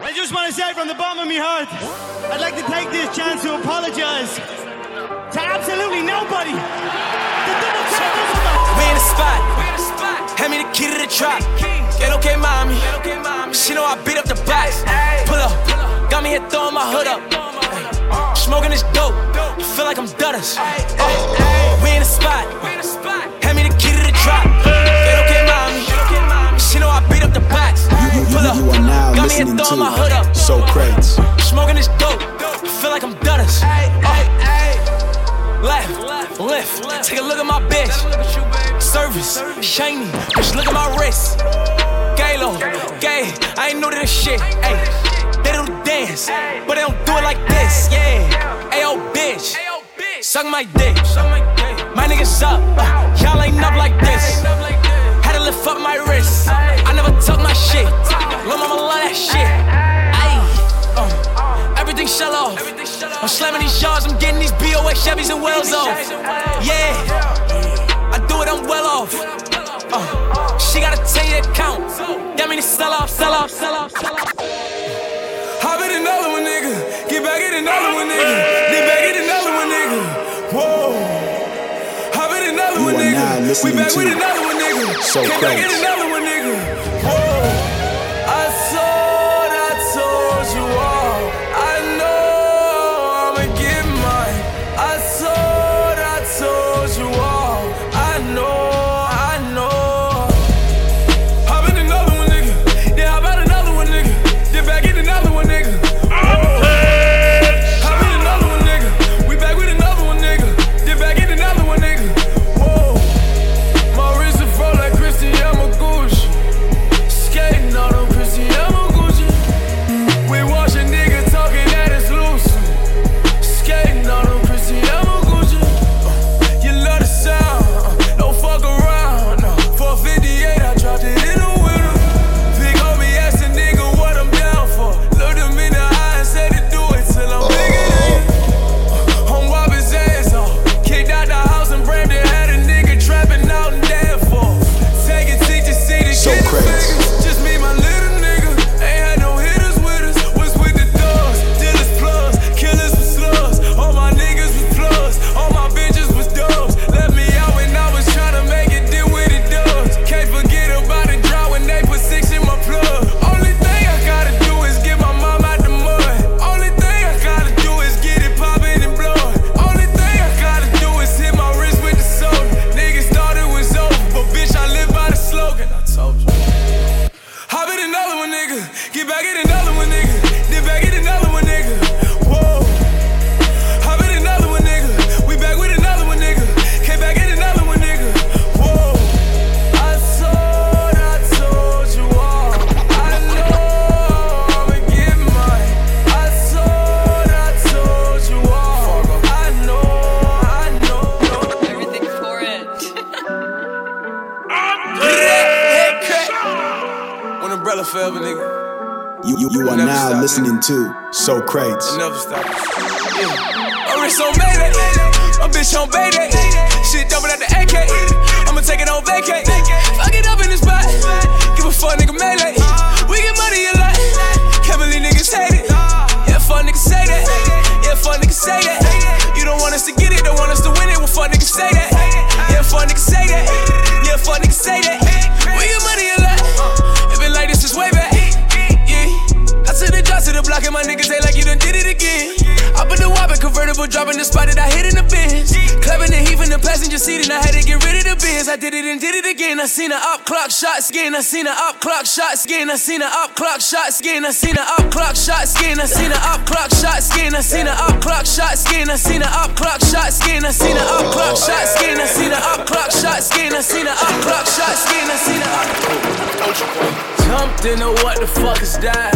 I just want to say from the bottom of my heart, I'd like to take this chance to apologize to absolutely nobody. The We in the spot. Hand me the key to the trap. Get okay, mommy. She know I beat up the box. Pull up. Got me here throwing my hood up. Smoking this dope. Feel like I'm Dutters. Oh, we in the spot. Hand me the key to the trap. Get okay, mommy. She know I beat up the box. You, you, Pull up. you are now Got me here listening throwing my hood to up. Sokrates. Smoking this dope. Feel like I'm Dutters. Left, left, lift. Take a look at my bitch. Service, shiny. Bitch, look at my wrist. Galo, gay. I ain't new to this shit. Ay, they do the dance, but they don't do it like this. Yeah. Ayo, bitch. Suck my dick. My niggas up. uh, Y'all ain't up like this. Had to lift up my wrist. I never tuck my shit. Lil' mama love that shit. Ayy. Uh, everything shell off. I'm slamming these yards, I'm getting these BOA Chevys and Wells off. Yeah, I do it, I'm well off. Uh, she got a 10 year account. That mean it's sell off, sell off, sell off, sell off. Hop in another one, nigga. Get back in another one, nigga. Get back in another one, nigga. Whoa. Hop in another You one, are nigga. now We listening back to with another one, nigga. So Can crazy. Whopper dropping the spot that I hit in the bins. Clapping the heave in the passenger seat and I had to get rid of the bins. I did it and did it again. I seen a up clock shots again. I seen a up clock shots again. I seen a up clock shots again. I seen a up clock shots again. I seen a up clock shots again. I seen a up clock shots again. I seen a up clock shots again. I seen a up clock shots again. I seen a up clock shots again. I seen a up clock shots again. I seen a up. Jumped into what the fuck is that?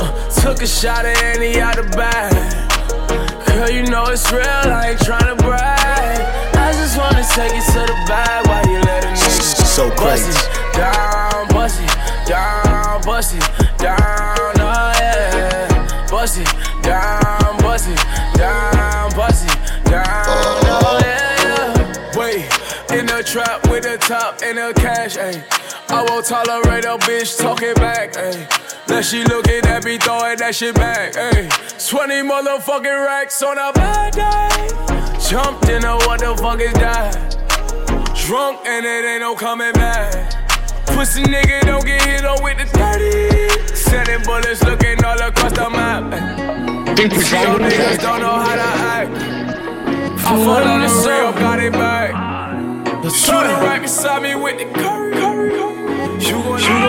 Uh, took a shot at any out the bag. Girl, you know it's real, I ain't tryna brag. I just wanna take it to the bag while you let a nigga So bust crazy. it down, bust it down, bust it down, oh yeah. Bust it down, bust it down, bust it down, oh yeah, yeah. Wait, in the trap with the top and the cash, ayy. I won't tolerate a bitch talking back, ayy. Now she looking at me, throwing that shit back. Hey, 20 motherfucking racks on a bad day. Jumped in a what the fuck is that? Drunk and it ain't no coming back. Pussy nigga don't get hit on with the 30. Sending bullets looking all across the map. See, your niggas don't know how to act. I fall on the rail, got it back. Shooter right beside me with the curry. You gon'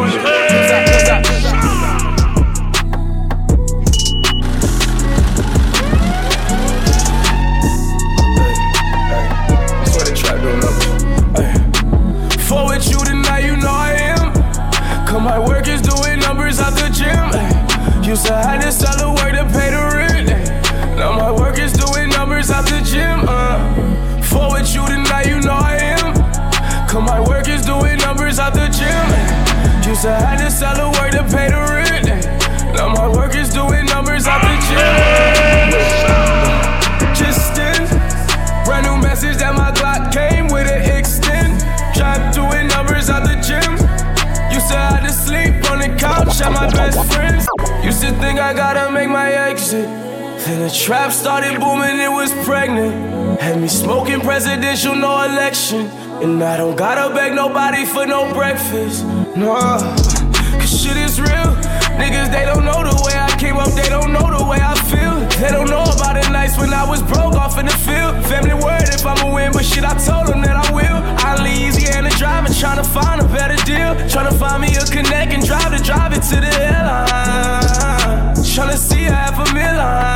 trap started booming, it was pregnant. Had me smoking presidential, no election. And I don't gotta beg nobody for no breakfast. Nah, cause shit is real. Niggas, they don't know the way I came up, they don't know the way I feel. They don't know about the nights when I was broke off in the field. Family word if I'ma win, but shit, I told them that I will. I leave Louisiana driving, trying to find a better deal. Trying to find me a connect and drive to drive it to the airline. Trying to see a half a million.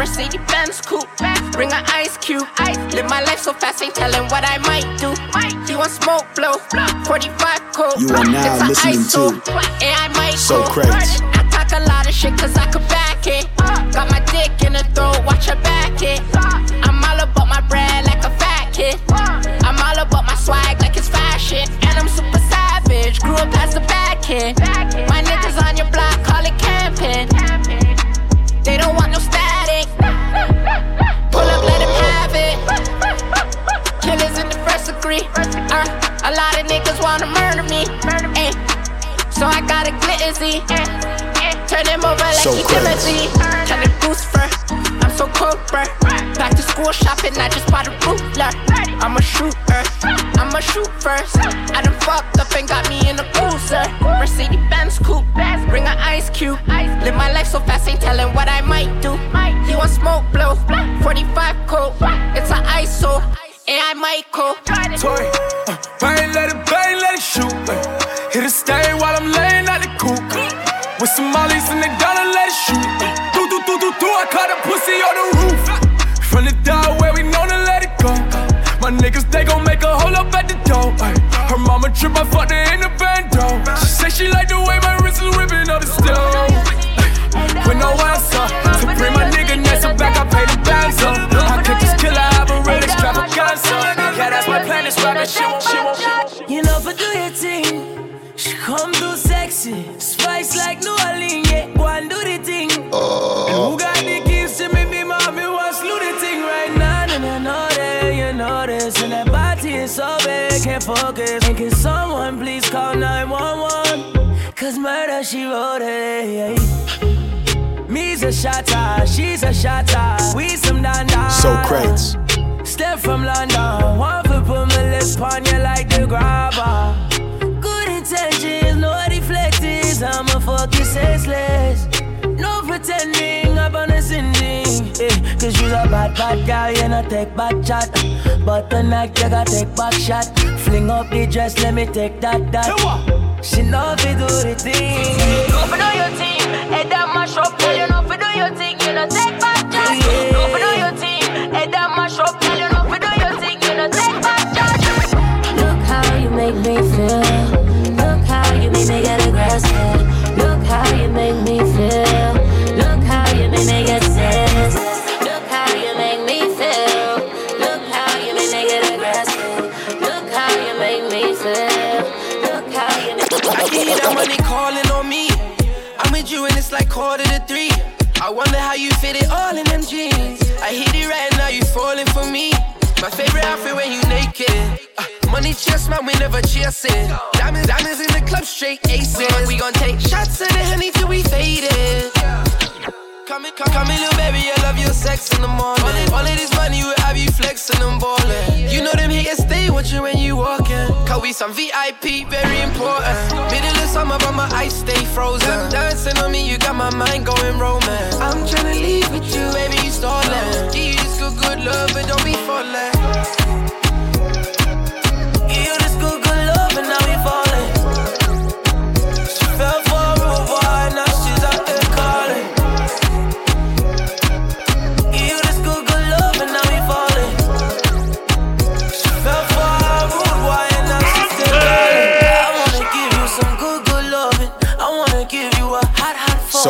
Mercedes Benz coupe, bring an ice cube. Live my life so fast, ain't telling what I might do. You want smoke blow, 45 cold. You are now It's listening to and I might So. Crazy. Got a glitzy. Turn him over like So he. Timothy. Kinda goose fur. I'm so cold, bruh. Back to school shopping, I just bought a ruler. I'm a shooter. I'm a shoot first. I done fucked up and got me in a cruiser. Mercedes Benz coupe. Bring an ice cube. Live my life so fast, ain't telling what I might do. He want smoke blow. 45 coat. It's an ISO. And I might go. Toy, uh, bang, let it bang, let it Somalis in the dollar, let's shoot. Do, do, do, do, do, I caught a pussy on the roof. From the dial where we know to let it go. My niggas, they gon' make a hole up at the door. Her mama trip, I fucked her in the bando. She said she like the way my wrist is ripping up the stove. With no answer, to bring my nigga next back, I pay the bands up. I could just kill her, I have a real extravaganza. Yeah, that's my plan, this rapping she won't, shit won't. can't focus. And can someone please call 911? Cause murder, she wrote it. Me's a shatter, she's a shatter. We some nana. So crates. Step from London. One to put my lips on you like the grabber. Good intentions, no deflectors. I'm a fucking senseless pretending upon a sending. Eh, cause you's a bad, bad girl, you know, take back chat. But tonight, you gotta take back shot. Fling up the dress, let me take that, that. She know if do the thing. Open up your team, head that mash up, tell you know if do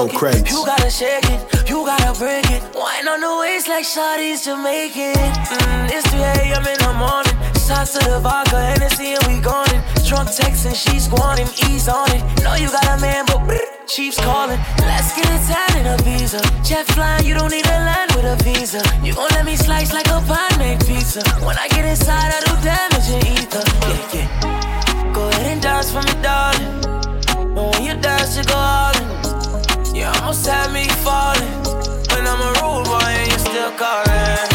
so crazy. You gotta shake it, you gotta break it. Wine on the waist like shawty's Jamaican. Mm, it's 3 a.m. in the morning. Shots to the vodka, Hennessy, and we gone in. Drunk texting, she's squanting, ease on it. Know you got a man, but brr, chief's calling. Let's get it tight in a visa. Jet flying, you don't need a line with a visa. You gon' let me slice like a pie-made pizza. When I get inside, I do damage in ether. Yeah, yeah. Go ahead and dance for me, darling. When you dance, you go all in. Almost had me falling. When I'm a rude boy and you still calling.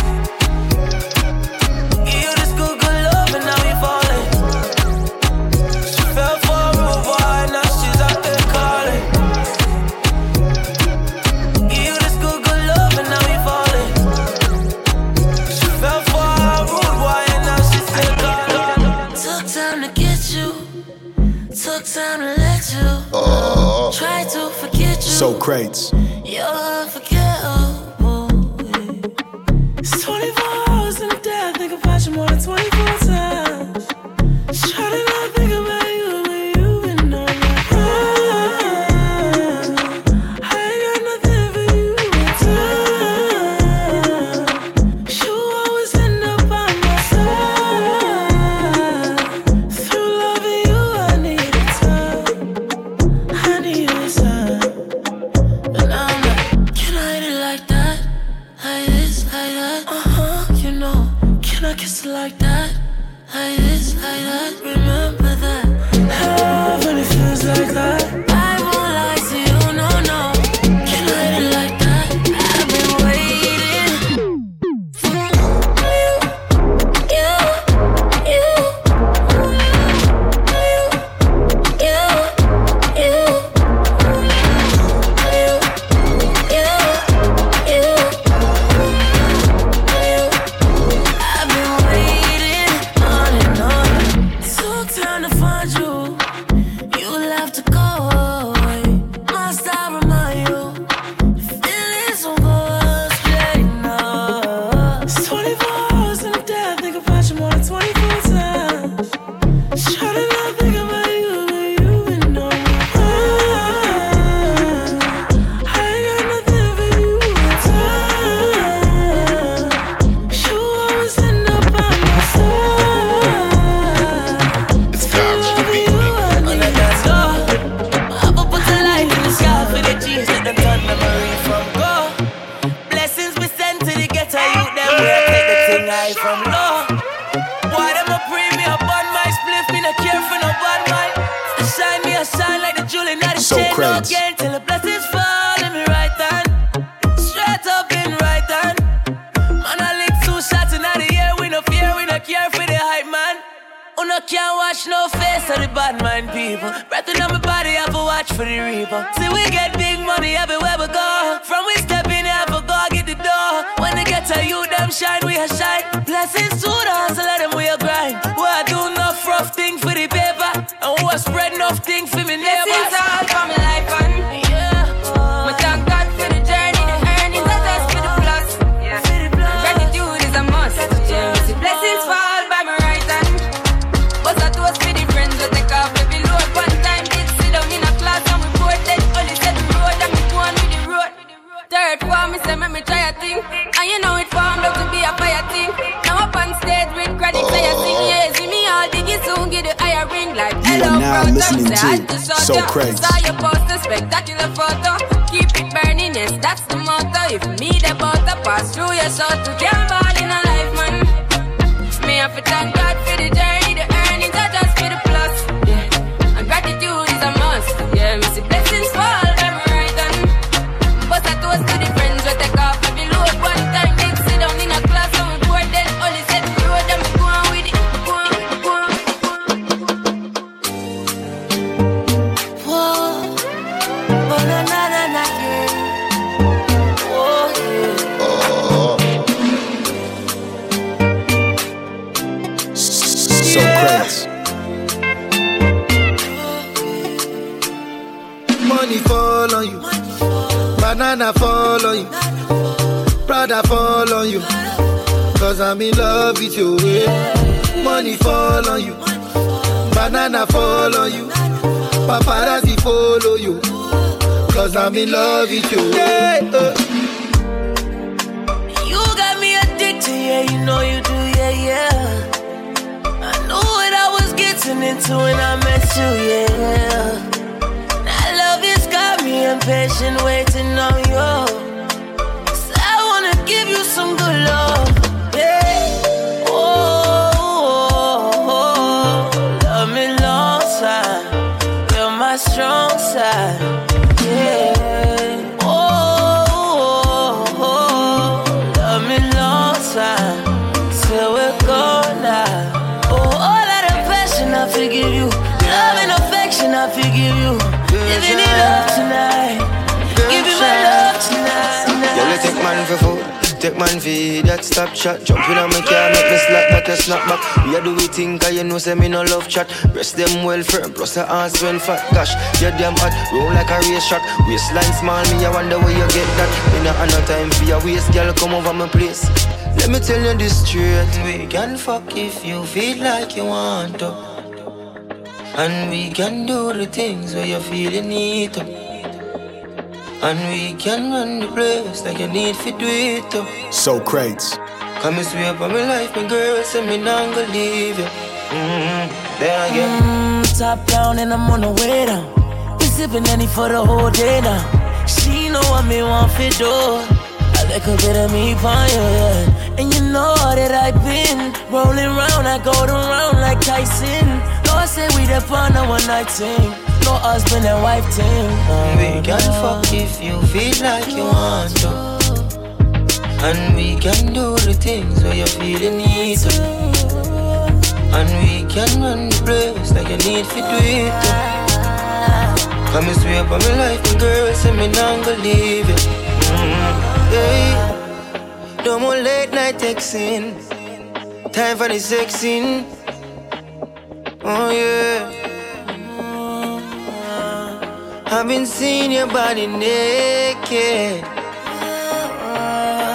Sokrates. Spectacular photo. Keep it burning, yes, that's the motto. If me the butter pass through your soul to get in love with you. Yeah. Money fall on you. Banana fall on you. Paparazzi follow you. Cause I'm in love with you. Uh. You got me addicted, yeah, you know you do, yeah, yeah. I knew what I was getting into when I met you, yeah That love has got me impatient waiting on you. You. Giving it up tonight. Giving my love tonight. Yo, take man for food. Take man for that stop chat. Jump in on my car, make me slap that a snap back. We are do we think, I you know, say me no love chat. Breast them well firm, plus the ass when fat. Gosh, you're damn hot, roll like a race track. Waistline small, me, I wonder where you get that. Me not have no time for your waist, girl, come over my place. Let me tell you this straight. We can fuck if you feel like you want to. And we can do the things where you feel you need to. And we can run the place like you need to do it to. Sokrates. Come and swear for my life, my girl, say me not gonna leave you. Mm-hmm. Then again. Mm, top down and I'm on the way down. Been sipping any for the whole day now. She know what me want for do. I like a bit of me pon you, yeah. And you know that I've been rolling round, I go around like Tyson. Say we the fun of one night thing. No husband and wife thing. We can fuck if you feel like you want to. And we can do the things where you feel you need to. And we can run the place like you need to do it too. Come and swear for my life, my girl, say me not gonna leave you. Mm-hmm. Hey, no more late night texting. Time for the sexing. Oh yeah. I've been seeing your body naked.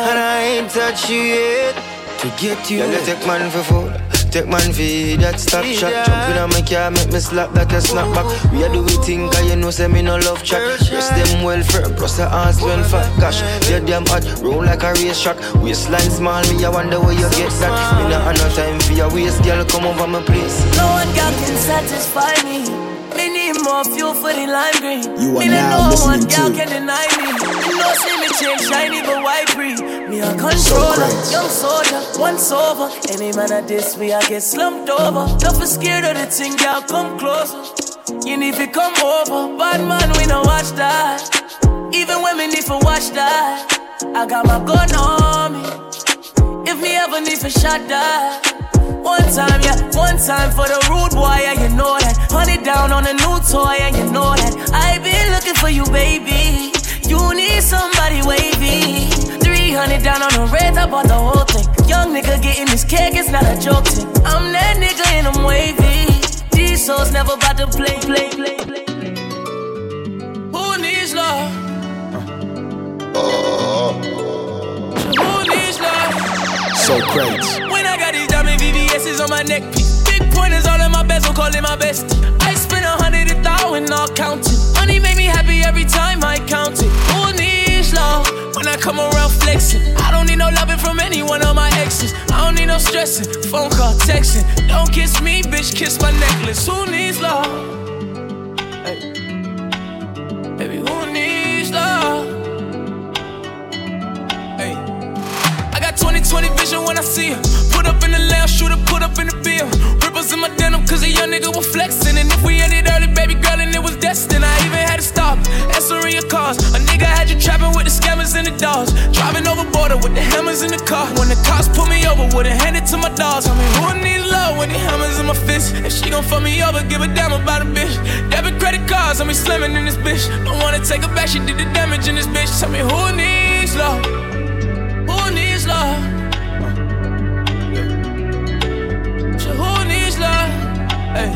And I ain't touched you yet. To get you. Yeah, take man for food. Take man for that stop shot. Jump in on my car, make me slap that a snap back. We are do we think, cause you know, say me no love chat. Rest them well firm, plus the ass well fat. Gosh, they're damn hot, roll like a race track. Waistline small, me, I wonder where you get that. Me not have no time for your waist, girl, come over my place. No one can satisfy me. Me need more fuel for the lime green. You are me now no listening one to can deny me. You know, change shiny but white green. Me a controller, young soldier, once over. Any man at this, we I get slumped over. Don't be scared of the thing, girl, come closer. You need to come over. Bad man, we no watch that. Even women need to watch that. I got my gun on me. If me ever need to shot that. One time, yeah, one time for the rude boy, yeah, you know that. Honey down on a new toy, yeah, you know that. I been looking for you, baby. You need somebody wavy. 300 down on the red, I bought the whole thing. Young nigga getting this cake, it's not a joke thing. I'm that nigga and I'm wavy. These souls never about to play, play, play, play. Who needs love? Who needs love? So crates. When I got these diamond VVS's on my neck piece. Big pointers all in my bezel, call it my bestie. A hundred a thousand, all counting. Money make me happy every time I count it. Who needs love? When I come around flexing, I don't need no loving from any one of my exes. I don't need no stressing, phone call, texting. Don't kiss me, bitch, kiss my necklace. Who needs love? Hey. Baby, who needs love? Hey. I got 2020 vision when I see her. Put up in the lounge, shooter, put up in the bill. Ripples in my denim, cause a young nigga was flexing. And if we ended early, baby girl, and it was destined, I even had to stop. Answering your calls. A nigga had you trapping with the scammers and the dogs. Driving over border with the hammers in the car. When the cops pull me over, wouldn't hand it to my dogs. I mean, who needs love when the hammers in my fist? If she gon' fuck me over, give a damn about a bitch. Debit credit cards, I mean, slamming in this bitch. Don't wanna take her back, she did the damage in this bitch. Tell me, who needs love? Who needs love? Love? Hey.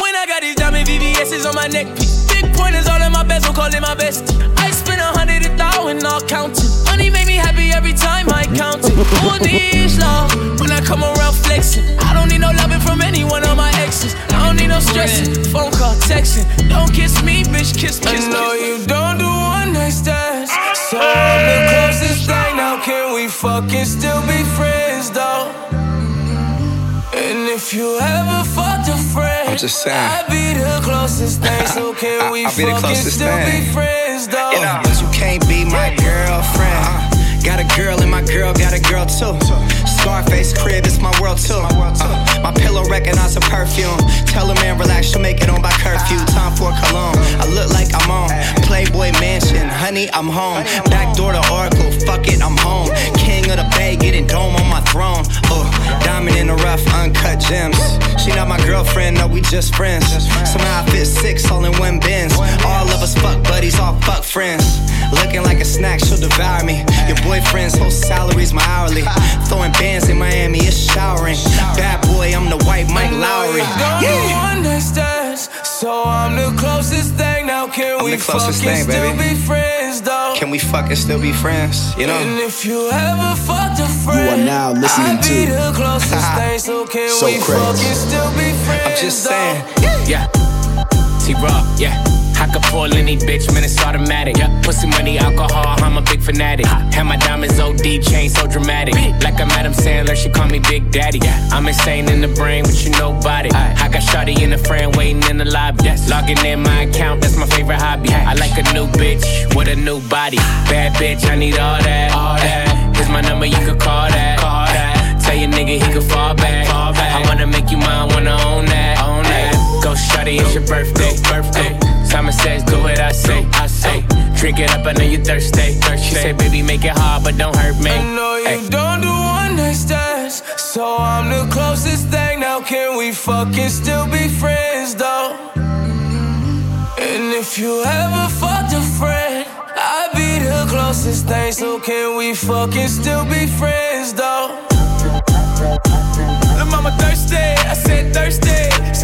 When I got these diamond VVS's on my neck. Big pointers all in my bezel, call it my bestie. I spend a hundred a thousand, all counting. Money make me happy every time I count it. Who needs love? When I come around flexing, I don't need no loving from any one of my exes. I don't need no stressing, phone call, texting. Don't kiss me, bitch, kiss me. I know you don't do one night stands, so I'm the closest thing. Now can we fucking still be friends, though? And if you ever fucked a friend, I'm just saying. I'd be the closest thing. So can we I'll be the closest still thing. be friends, though? You know, but you can't be my girlfriend. Uh, got a girl and my girl got a girl too. Scarface crib, it's my world too. Uh, my pillow recognize a perfume. Tell a man relax, she'll make it on by curfew. Time for cologne. I look like I'm on Playboy Mansion. Honey, I'm home. Back door to Oracle. Fuck it, I'm home. King of the Bay, getting dome on my throne. Uh, diamond in the rough, uncut gems. She not my girlfriend, no, we just friends. Somehow I fit six all in one bins. All of us fuck buddies, all fuck friends. Looking like a snack, she'll devour me. Your boyfriend's whole salary's my hourly. Throwing bands in Miami, it's showering. Bad boy, I'm the white Mike Lowrey. Don't Yeah. understand, so I'm the closest thing. Now can I'm we the closest fucking thing, still baby. be friends, though? Can we fucking still be friends? You know? And if you ever fucked a friend, You are now listening to the closest thing. So can So we Crazy. fucking still be friends? I'm just though? saying. Yeah. T-Raw, yeah. I could pull any bitch, man, it's automatic. Yeah. Pussy money, alcohol, I'm a big fanatic. Have my diamonds OD, chain so dramatic. Like I'm Adam Sandler, she call me Big Daddy. I'm insane in the brain, but you know about it. I got Shawty in the frame, waiting in the lobby. Logging in my account, that's my favorite hobby. I like a new bitch with a new body. Bad bitch, I need all that. All that. Here's my number, you could call that. Call that. Tell your nigga he could fall back. Fall back. I wanna make you mine, wanna own that. Own that. Go shawty, it's your birthday. Birthday. Simon says, do what I say. I say. Drink it up, I know you thirsty. She say, baby, make it hard, but don't hurt me. I know you Ay. don't do one night stands, so I'm the closest thing. Now can we fucking still be friends, though? And if you ever fucked a friend, I'd be the closest thing. So can we fucking still be friends, though? Lil' mama thirsty, I said thirsty.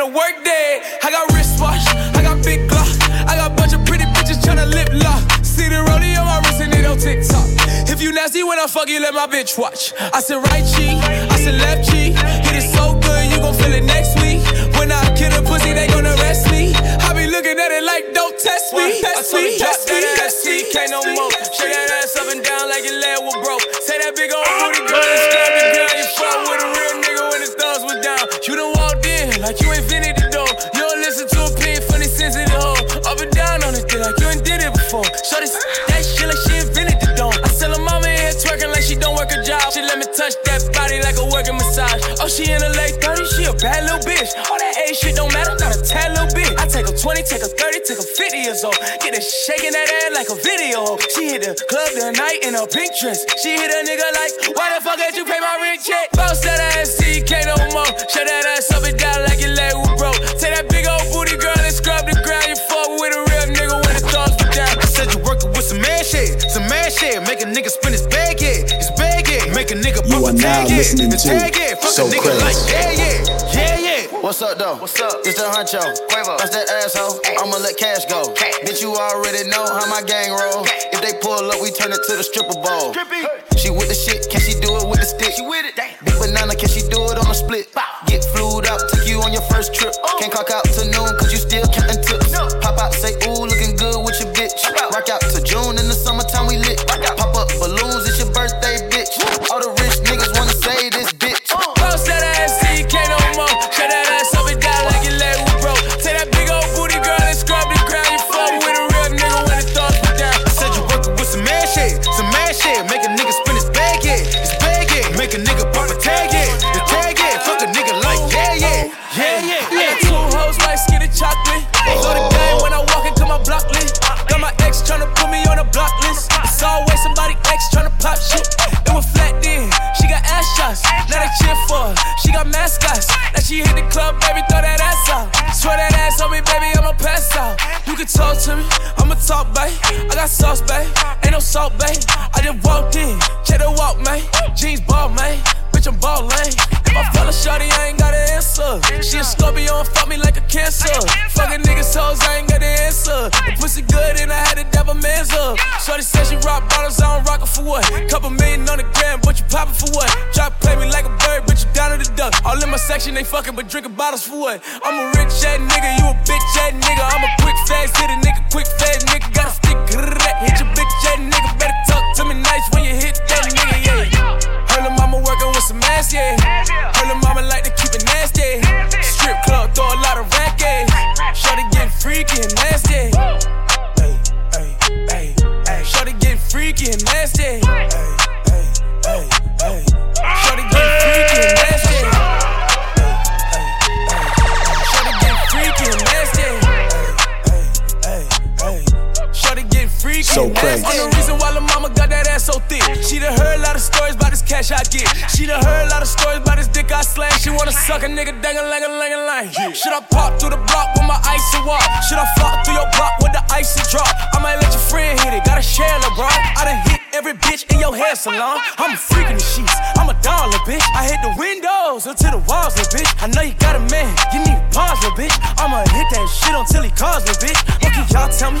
A work day? I got wristwatch, I got big glock. I got bunch of pretty bitches tryna lip lock. See the rollie on my wrist and it on TikTok. If you nasty when I fuck you, let my bitch watch. I said right cheek, I said left cheek. Hit it so good, you gon' feel it next week. When I kill a pussy, they gon' arrest me. I be looking at it like, don't test me. Test me, test me, test me. Can't no more. Like you invented the door. You don't listen to a pin funny sensitive hoe. Up and down on it, thing like you ain't did it before. Shorty s- that shit like she invented the dome. I tell her mama in here twerking like she don't work a job. She let me touch that body like a working massage. Oh, she in her late 30s, she a bad little bitch. All that age shit don't matter, not a tad little bit. I take a 20, take a 30, take a 50 years old. Get her shaking that ass like a video. She hit the club tonight in a pink dress. She hit a nigga like, why the fuck did you pay my rent check? Bounce that ass, can't no more. Shut that ass shit, some man shit. Make a nigga spin his bag, yeah, his bag, yeah. Make a nigga You pop are a now tag, yeah, listening the to tag, yeah. Fuck So a nigga Crazy. like, yeah, yeah, yeah, yeah. What's up, though? What's up? It's the Huncho. Quavo. That's that asshole. I'ma let cash go. Bitch, you already know how my gang roll. If they pull up, we turn it to the stripper bowl. She with the shit, can she do it with the stick? She with it. Big banana, can she do it on a split? Get flued up, take you on your first trip. Oh. Can't clock out to noon, what? Couple million on the gram, but you poppin' for what? Try to play me like a bird, but you down to the duck. All in my section, they fucking, but drinking bottles for what? I'm a rich ass nigga, you a bitch ass nigga. I'm a quick fast hit a nigga, quick fast nigga. Got a stick, hit your bitch ass nigga. Better talk to me nice when you hit that nigga, yeah. Lil' mama working with some ass, yeah. Lil' mama like to keep it getting nasty. Cash I get. She done heard a lot of stories about this dick I slang. She wanna suck a nigga dang a lang a lang lang. Should I pop through the block with my icy walk? Should I flop through your block with the icy drop? I might let your friend hit it. Gotta share LeBron. I done hit every bitch in your hair salon. I'm a freak in the sheets. I'm a dollar bitch. I hit the windows until the walls, little bitch. I know you got a man. You need pause, little bitch. I'ma hit that shit until he calls, little bitch. What can y'all tell me?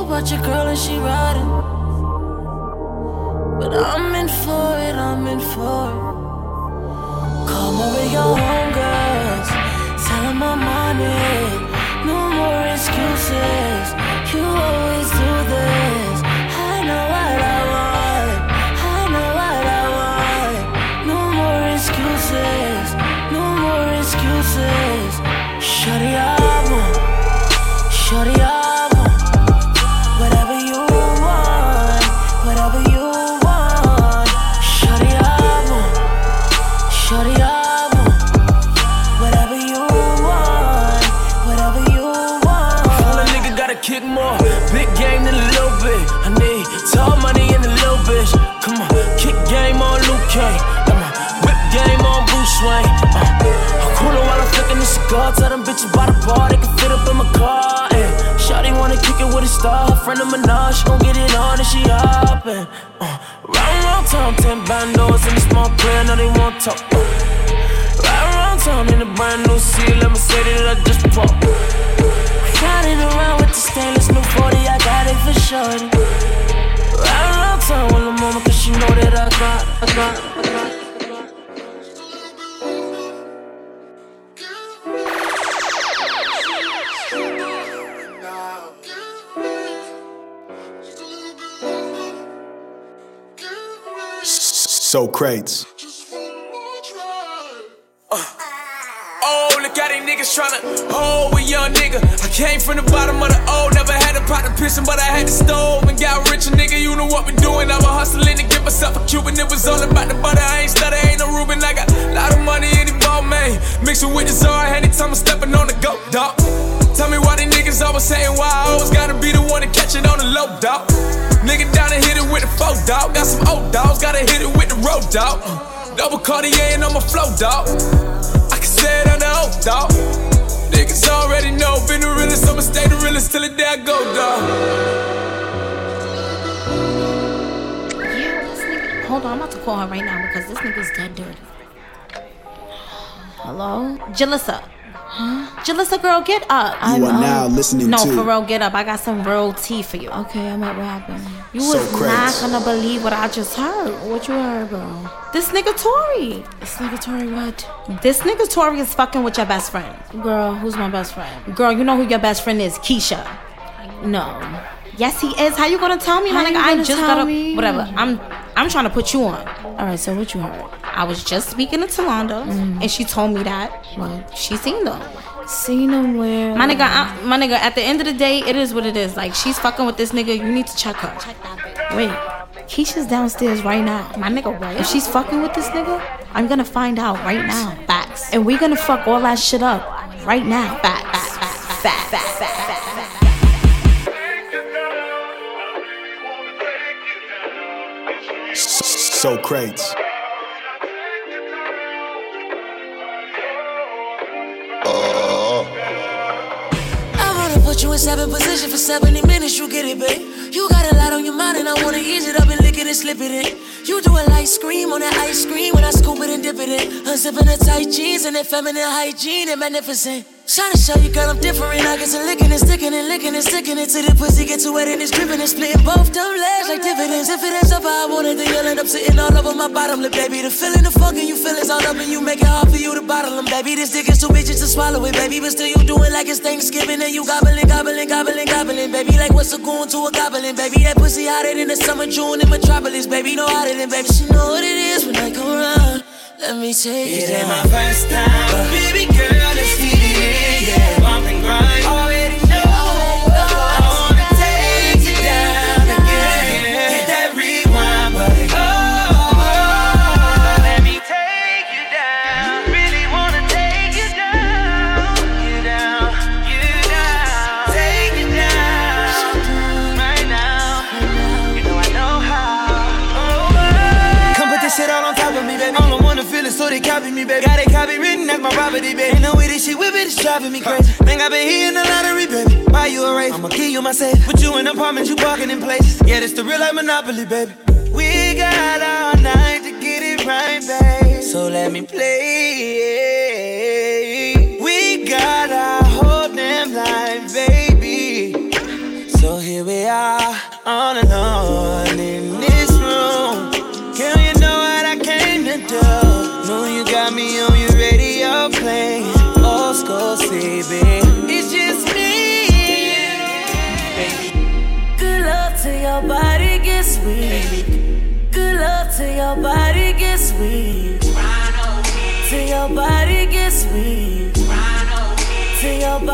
bought your girl and she riding. But I'm in for it, I'm in for it. Call me with your homegirls. Tell them I'm on it. No more excuses. You always do this. The. Tell them bitches by the bar they can fit up in my car. And Shawty wanna kick it with a star. Her friend of Minaj, she gon' get it on and she hoppin'. Uh, round round town, ten bandos in the small player, now they want talk. Uh, Ride around town in a brand new C, let me say that I just bought. Riding around with the stainless new 40, I got it for shorty. Ride around town with the mama, cause she know that I got, I got. Sokrates. Uh, oh, look how these niggas tryna hold a young nigga. I came from the bottom of the O, never had a pot to pissin', but I had the stove and got rich. A nigga, you know what we doing. I was hustling to get myself a Cuban. It was all about the butter. I ain't stutter, ain't no Ruben. I got a lot of money in the ball, man. Mixing with the czar, anytime I'm stepping on the go, dog. Tell me why these niggas always saying why I always gotta be the one to catch it on the low, dog. Nigga down and hit it with the four, dog. Got some old dogs, gotta hit it with the road, dog. Double Cartier and on my flow, dog. I can say it on the oath, dog. Niggas already know, been the realest, I'ma stay the realest till the day I go, dog. Hold on, I'm about to call her right now because this nigga's dead dirty. Hello? Jalissa. Huh? Jalissa, girl, get up. You are now listening no, to- for real, get up. I got some real tea for you. Okay, I'm at what happened. You So was crazy. not gonna believe what I just heard. What you heard, bro? This nigga Tory. This nigga Tory what? This nigga Tory is fucking with your best friend. Girl, who's my best friend? Girl, you know who your best friend is, Keisha. No. Yes, he is. How you gonna tell me, my How nigga? I just tell got me? Whatever. I'm I'm trying to put you on. All right. So what you heard? I was just speaking to Talonda, mm-hmm. and she told me that what she seen them. Seen them where? My nigga, I, my nigga. At the end of the day, it is what it is. Like she's fucking with this nigga. You need to check her. Wait, Keisha's downstairs right now. My nigga, what? If she's fucking with this nigga, I'm gonna find out right now. Facts. And we gonna fuck all that shit up right now. Facts. Facts. Facts. Facts. Facts. Facts. Facts. So crates. Uh-huh. I wanna put you in seven position for 70 minutes, you get it, babe. You got a lot on your mind, and I wanna ease it up and lick it and slip it in. You do a light scream on that ice cream when I scoop it and dip it in. Unzipping the tight jeans and that feminine hygiene and magnificent. Trying to show you, girl, I'm different. I get to licking and sticking and licking and sticking it till the pussy get too wet and it's dripping and splitting both them legs like dividends. If it how I want it, then you'll end up sitting all over my bottom lip, baby. The feeling, the fucking you feel is all up and you make it hard for you to bottle them, baby. This dick is too bitches to swallow it, baby. But still, you do it like it's Thanksgiving and you gobbling, gobbling, gobbling, gobbling, baby. Like what's a goon to a goblin, baby? That pussy hotter than the summer June in Metropolis, baby. No hotter than, baby. She know what it is when I come around. Let me take it, It ain't my first time, but baby girl, property, baby. And the way this shit whip it is driving me crazy. Think I've been hitting the lottery, baby. Buy you a race, I'ma give you my safe. Put you in apartments, you parking in places. Yeah, this the real life monopoly, baby. We got all night to get it right, babe. So let me play. We got our whole damn life, baby. So here we are, all alone Till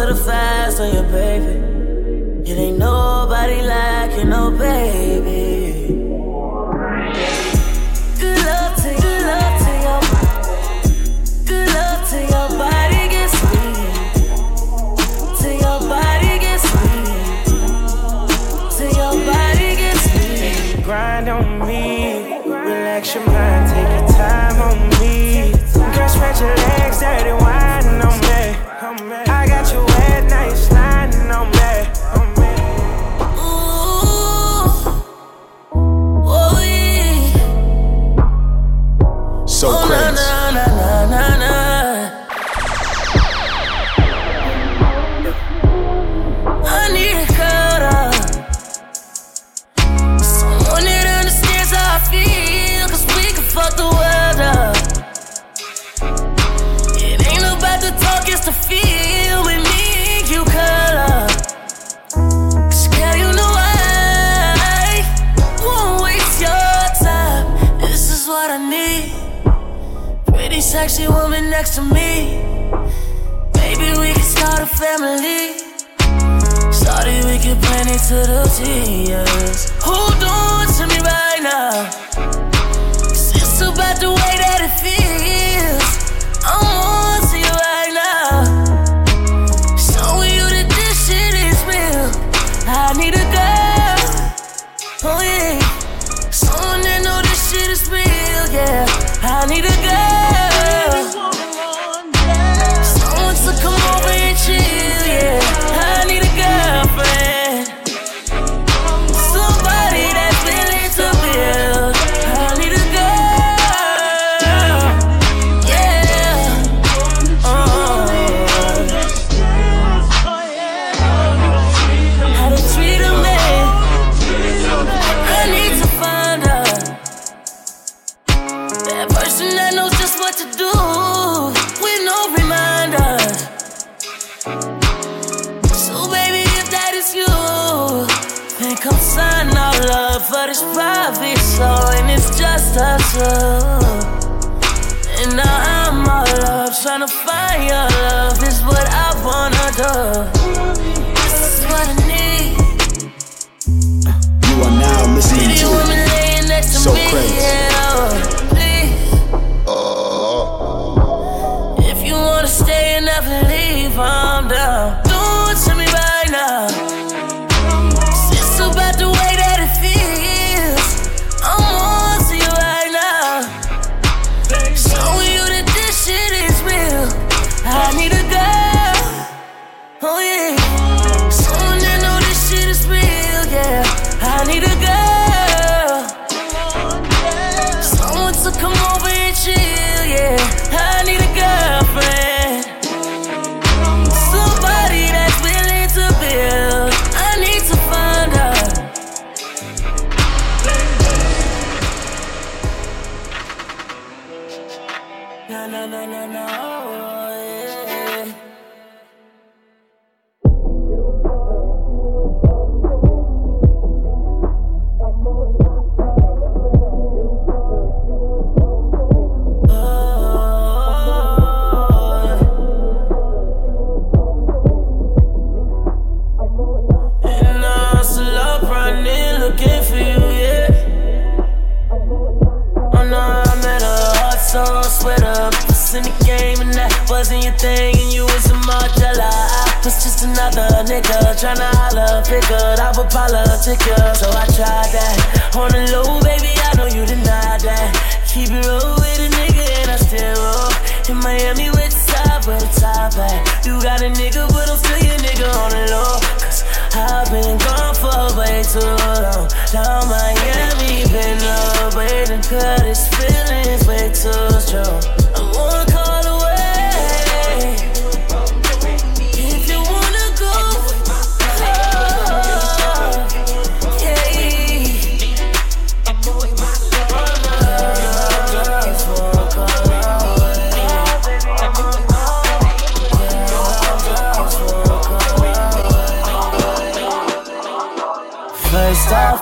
to the fast on you, baby. It ain't nobody like you, no baby. You now you sliding on me. Sexy woman next to me. Maybe we can start a family. Sorry, we can plan it to the tears. Hold on to me right now. Cause it's about the way that it feels.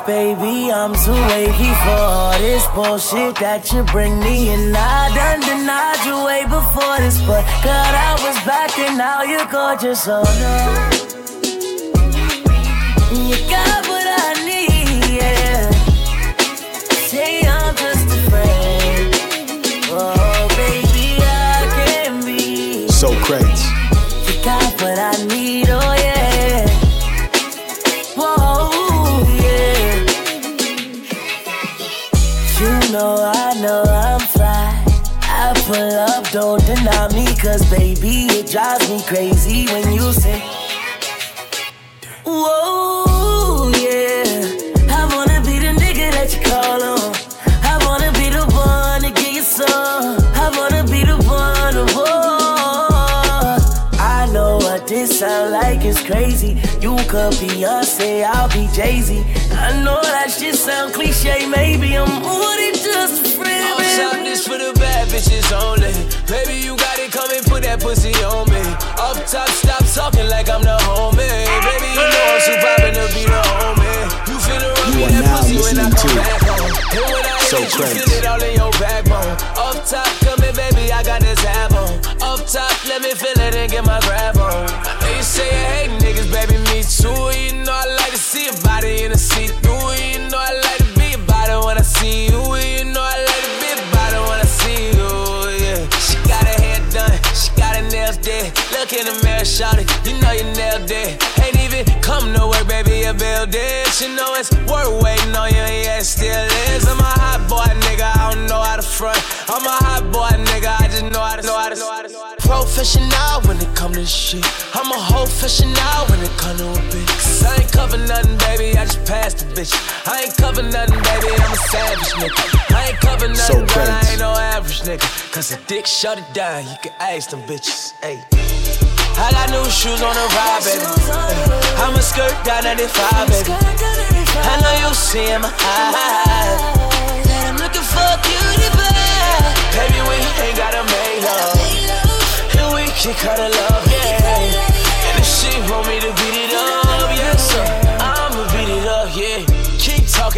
Baby, I'm too wavy for all this bullshit that you bring me. And I done denied you way before this, but God, I was back and now you're gorgeous, oh no. You cause baby, it drives me crazy when you say, Whoa, yeah. I wanna be the nigga that you call on. I wanna be the one to get you some. I wanna be the one to. I know sound like crazy. You could be Beyonce, I'll be Jay Z. I know that shit sound cliche, maybe I'm more just a friend. I'm this for the bad bitches only. Baby, you got come and put that pussy on me. Up top, stop talking like I'm the homie. Baby, you know I'm to be the homie. You rub that pussy when I come back home. And when I so hit you feel it all in your backbone. Up top, come here, baby, I got this on. Up top, let me feel it and get my grab on. They say niggas, baby, me too. In the mirror, shout it, you know you nailed it. Ain't even come to work, baby, you build it. You know it's worth waiting on you, yeah, it still is. I'm a hot boy, nigga, I don't know how to front. I'm a hot boy, nigga, I just know how to, know how to, know how to. Professional when it come to shit. I'm a whole professional when it come to a bitch. Cause I ain't cover nothing, baby, I just passed the bitch. I ain't cover nothing, baby, I'm a savage nigga. I ain't cover nothing, So girl, I ain't no average nigga. Cause a dick shut it down, you can ask them bitches. Ayy. I got new shoes on the ride, baby. I'm a skirt down 95, baby. I know you see in my eyes that I'm looking for a cutie pie. Baby, we ain't gotta make love, and we can cut a love, yeah. And if she want me to beat it up, yes sir,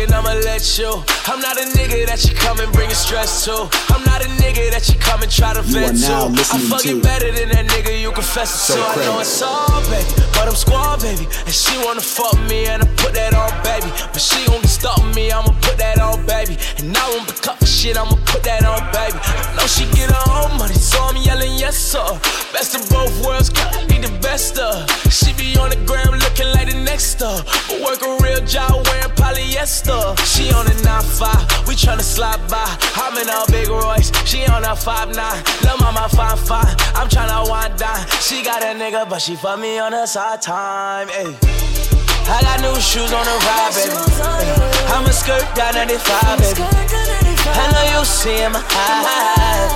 Talking, I'ma let you. I'm not a nigga that you come and bring stress to. I'm not a nigga that you come and try to vent to. I fuck it better than that nigga you confess it So to. I know crazy. it's all, baby, but I'm squad, baby. And she wanna fuck me, and I put that on, baby. But she gon' be stopping me, I'ma put that on, baby. And I won't pick up the shit, I'ma put that on, baby. I know she get her own money, so I'm yelling, yes, sir. Best of both worlds, gotta be the best of. She be on the gram looking like the next star. But work a real job wearing polyester. She on a 9-5, we tryna slide by. I'm in a big Royce, she on a 5-9. Lil' mama fine, fine, I'm tryna wind down. She got a nigga, but she fuck me on the side time, ayy. I got new shoes on the ride, baby. I'm a skirt down 95, baby. I know you see in my eyes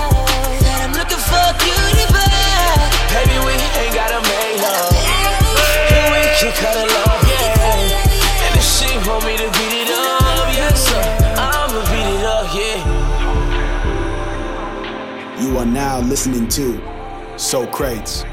that I'm looking for a cutie pie. Baby, we ain't gotta make love. And we can cut a You are now listening to Sokrates.